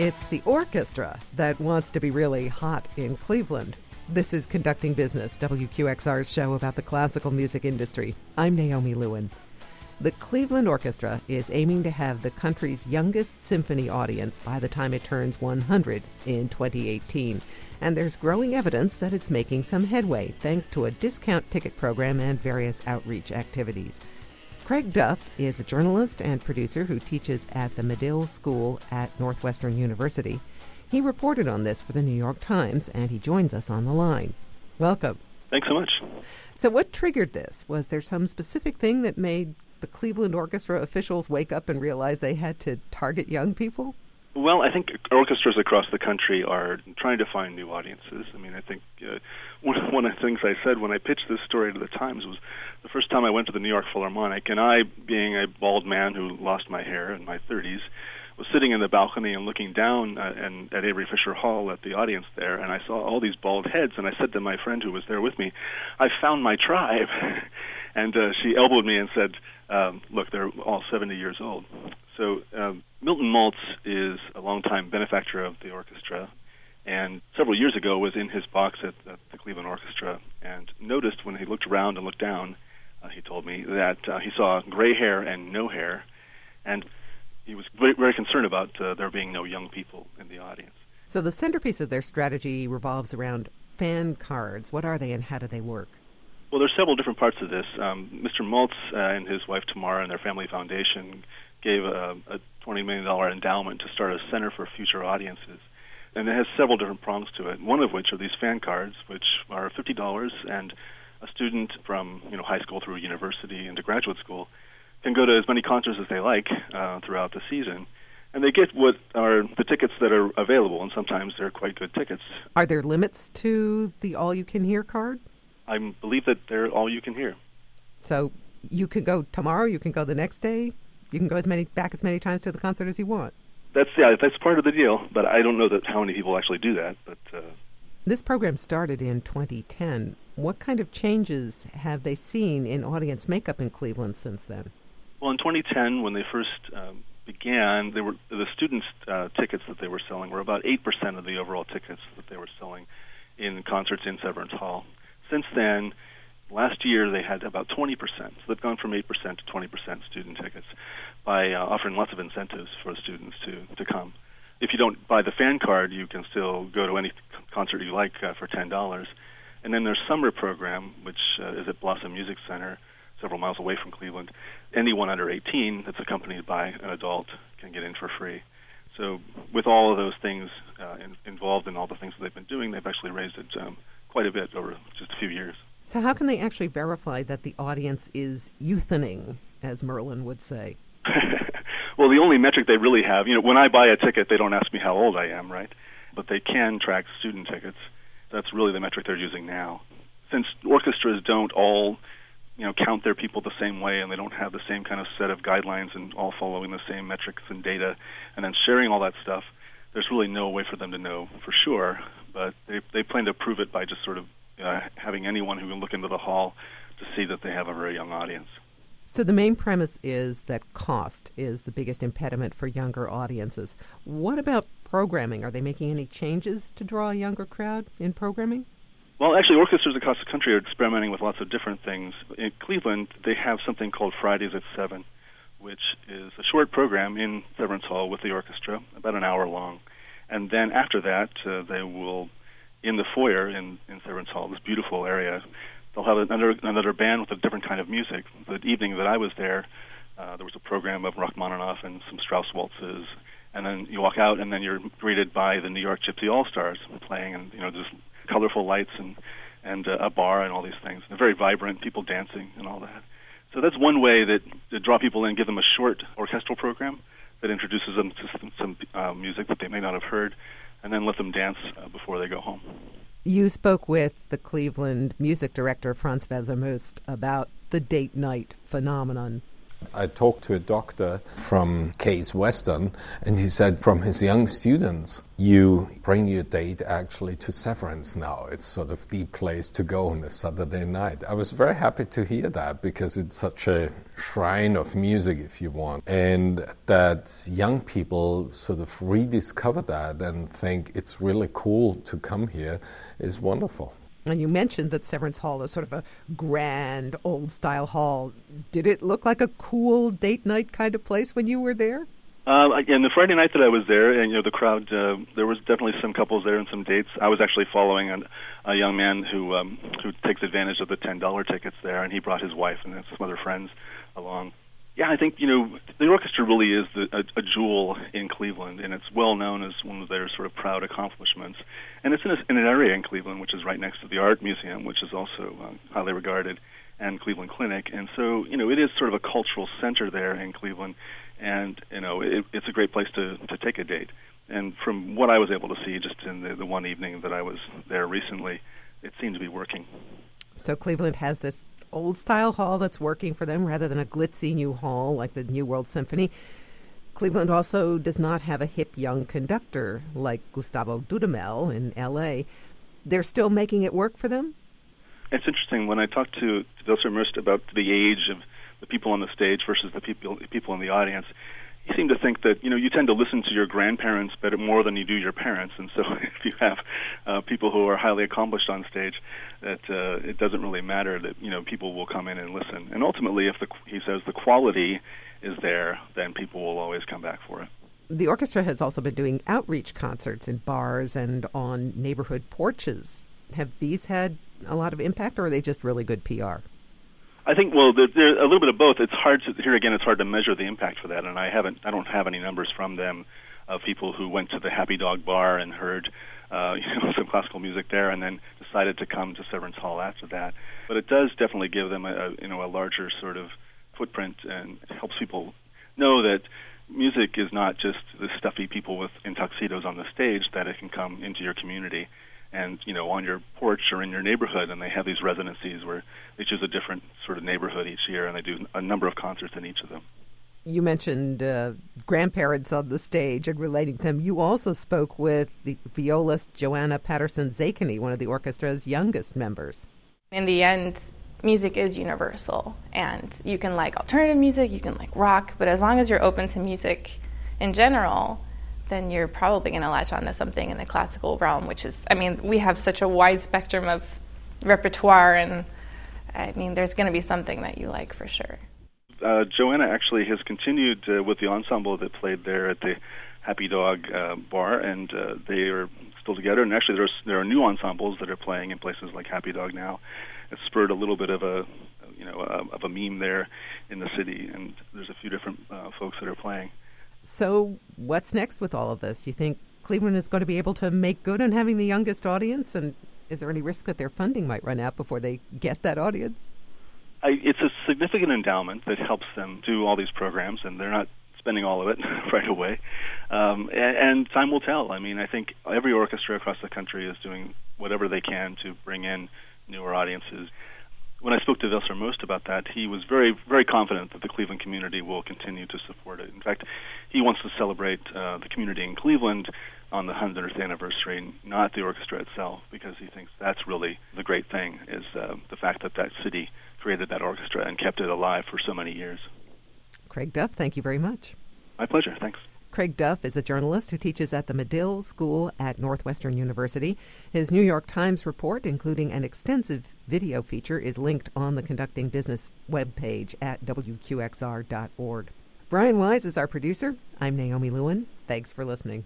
It's the orchestra that wants to be really hot in Cleveland. This is Conducting Business, WQXR's show about the classical music industry. I'm Naomi Lewin. The Cleveland Orchestra is aiming to have the country's youngest symphony audience by the time it turns 100 in 2018. And there's growing evidence that it's making some headway thanks to a discount ticket program and various outreach activities. Craig Duff is a journalist and producer who teaches at the Medill School at Northwestern University. He reported on this for the New York Times, and he joins us on the line. Welcome. Thanks so much. So, what triggered this? Was there some specific thing that made the Cleveland Orchestra officials wake up and realize they had to target young people? Well, I think orchestras across the country are trying to find new audiences. I mean, I think uh, one one of the things I said when I pitched this story to the Times was the first time I went to the New York Philharmonic, and I, being a bald man who lost my hair in my 30s, was sitting in the balcony and looking down uh, and at Avery Fisher Hall at the audience there, and I saw all these bald heads, and I said to my friend who was there with me, "I found my tribe," and uh, she elbowed me and said, um, "Look, they're all 70 years old." So um, Milton Maltz is a longtime benefactor of the orchestra, and several years ago was in his box at, at the Cleveland Orchestra and noticed when he looked around and looked down, uh, he told me that uh, he saw gray hair and no hair, and he was very, very concerned about uh, there being no young people in the audience. So the centerpiece of their strategy revolves around fan cards. What are they and how do they work? Well, there's several different parts of this. Um, Mr. Maltz uh, and his wife Tamara and their family foundation gave a, a $20 million endowment to start a center for future audiences. And it has several different prongs to it. One of which are these fan cards, which are $50, and a student from you know high school through university into graduate school can go to as many concerts as they like uh, throughout the season. And they get what are the tickets that are available, and sometimes they're quite good tickets. Are there limits to the all you can hear card? I believe that they're all you can hear. So you can go tomorrow, you can go the next day, you can go as many back as many times to the concert as you want. That's yeah, that's part of the deal. But I don't know that how many people actually do that. But uh, this program started in 2010. What kind of changes have they seen in audience makeup in Cleveland since then? Well, in 2010, when they first um, began, they were the students' uh, tickets that they were selling were about eight percent of the overall tickets that they were selling in concerts in Severance Hall. Since then, Last year they had about 20%. So they've gone from 8% to 20% student tickets by uh, offering lots of incentives for students to, to come. If you don't buy the fan card, you can still go to any concert you like uh, for $10. And then their summer program, which uh, is at Blossom Music Center, several miles away from Cleveland. Anyone under 18 that's accompanied by an adult can get in for free. So, with all of those things uh, in, involved in all the things that they've been doing, they've actually raised it um, quite a bit over just a few years. So, how can they actually verify that the audience is youthening, as Merlin would say? well, the only metric they really have, you know, when I buy a ticket, they don't ask me how old I am, right? But they can track student tickets. That's really the metric they're using now. Since orchestras don't all, you know, count their people the same way, and they don't have the same kind of set of guidelines and all following the same metrics and data, and then sharing all that stuff, there's really no way for them to know for sure. But they they plan to prove it by just sort of uh, having anyone who can look into the hall to see that they have a very young audience. So the main premise is that cost is the biggest impediment for younger audiences. What about programming? Are they making any changes to draw a younger crowd in programming? Well, actually, orchestras across the country are experimenting with lots of different things. In Cleveland, they have something called Fridays at 7, which is a short program in Severance Hall with the orchestra, about an hour long. And then after that, uh, they will in the foyer in, in Severance Hall, this beautiful area. They'll have another another band with a different kind of music. The evening that I was there, uh, there was a program of Rachmaninoff and some Strauss waltzes, and then you walk out, and then you're greeted by the New York Gypsy All Stars playing, and you know just colorful lights and and uh, a bar and all these things. They're very vibrant, people dancing and all that. So that's one way that to draw people in, give them a short orchestral program that introduces them to some, some uh, music that they may not have heard, and then let them dance uh, before they go home. You spoke with the Cleveland music director Franz Welser-Möst about the date night phenomenon. I talked to a doctor from Case Western, and he said from his young students, you bring your date actually to Severance now. It's sort of the place to go on a Saturday night. I was very happy to hear that because it's such a shrine of music, if you want, and that young people sort of rediscover that and think it's really cool to come here is wonderful. And you mentioned that Severance Hall is sort of a grand, old style hall. Did it look like a cool date night kind of place when you were there? Uh, again, the Friday night that I was there, and you know, the crowd, uh, there was definitely some couples there and some dates. I was actually following a, a young man who um, who takes advantage of the ten dollar tickets there, and he brought his wife and some other friends along yeah, I think you know the orchestra really is the, a, a jewel in Cleveland, and it's well known as one of their sort of proud accomplishments. And it's in, a, in an area in Cleveland which is right next to the Art Museum, which is also uh, highly regarded, and Cleveland Clinic. And so you know it is sort of a cultural center there in Cleveland, and you know it, it's a great place to to take a date. And from what I was able to see, just in the, the one evening that I was there recently, it seemed to be working. So Cleveland has this old style hall that's working for them rather than a glitzy new hall like the New World Symphony. Cleveland also does not have a hip young conductor like Gustavo Dudamel in LA. They're still making it work for them? It's interesting. When I talked to, to Welser about the age of the people on the stage versus the people people in the audience, he seemed to think that you know you tend to listen to your grandparents better more than you do your parents, and so if you have uh, people who are highly accomplished on stage, that uh, it doesn't really matter that you know people will come in and listen. And ultimately, if the he says the quality is there, then people will always come back for it. The orchestra has also been doing outreach concerts in bars and on neighborhood porches. Have these had a lot of impact, or are they just really good PR? I think well, there's there, a little bit of both. It's hard to here again. It's hard to measure the impact for that, and I haven't. I don't have any numbers from them of people who went to the Happy Dog Bar and heard uh, you know some classical music there, and then decided to come to Severance Hall after that. But it does definitely give them a, a you know a larger sort of footprint and helps people know that music is not just the stuffy people with in tuxedos on the stage; that it can come into your community and you know on your porch or in your neighborhood and they have these residencies where they choose a different sort of neighborhood each year and they do a number of concerts in each of them you mentioned uh, grandparents on the stage and relating to them. You also spoke with the violist Joanna Patterson Zakany, one of the orchestra's youngest members. In the end, music is universal, and you can like alternative music, you can like rock, but as long as you're open to music in general, then you're probably going to latch on to something in the classical realm, which is, I mean, we have such a wide spectrum of repertoire, and I mean, there's going to be something that you like for sure. Uh, Joanna actually has continued uh, with the ensemble that played there at the Happy Dog uh, Bar, and uh, they are still together. And actually, there's there are new ensembles that are playing in places like Happy Dog now. It's spurred a little bit of a you know uh, of a meme there in the city, and there's a few different uh, folks that are playing. So, what's next with all of this? Do you think Cleveland is going to be able to make good on having the youngest audience? And is there any risk that their funding might run out before they get that audience? I, it's a significant endowment that helps them do all these programs, and they're not spending all of it right away. Um, and, and time will tell. I mean, I think every orchestra across the country is doing whatever they can to bring in newer audiences when I spoke to Welser-Möst about that, he was very, very confident that the Cleveland community will continue to support it. In fact, he wants to celebrate uh, the community in Cleveland on the 100th anniversary, not the orchestra itself, because he thinks that's really the great thing is uh, the fact that that city created that orchestra and kept it alive for so many years. Craig Duff, thank you very much. My pleasure. Thanks. Craig Duff is a journalist who teaches at the Medill School at Northwestern University. His New York Times report, including an extensive video feature, is linked on the Conducting Business webpage at wqxr.org. Brian Wise is our producer. I'm Naomi Lewin. Thanks for listening.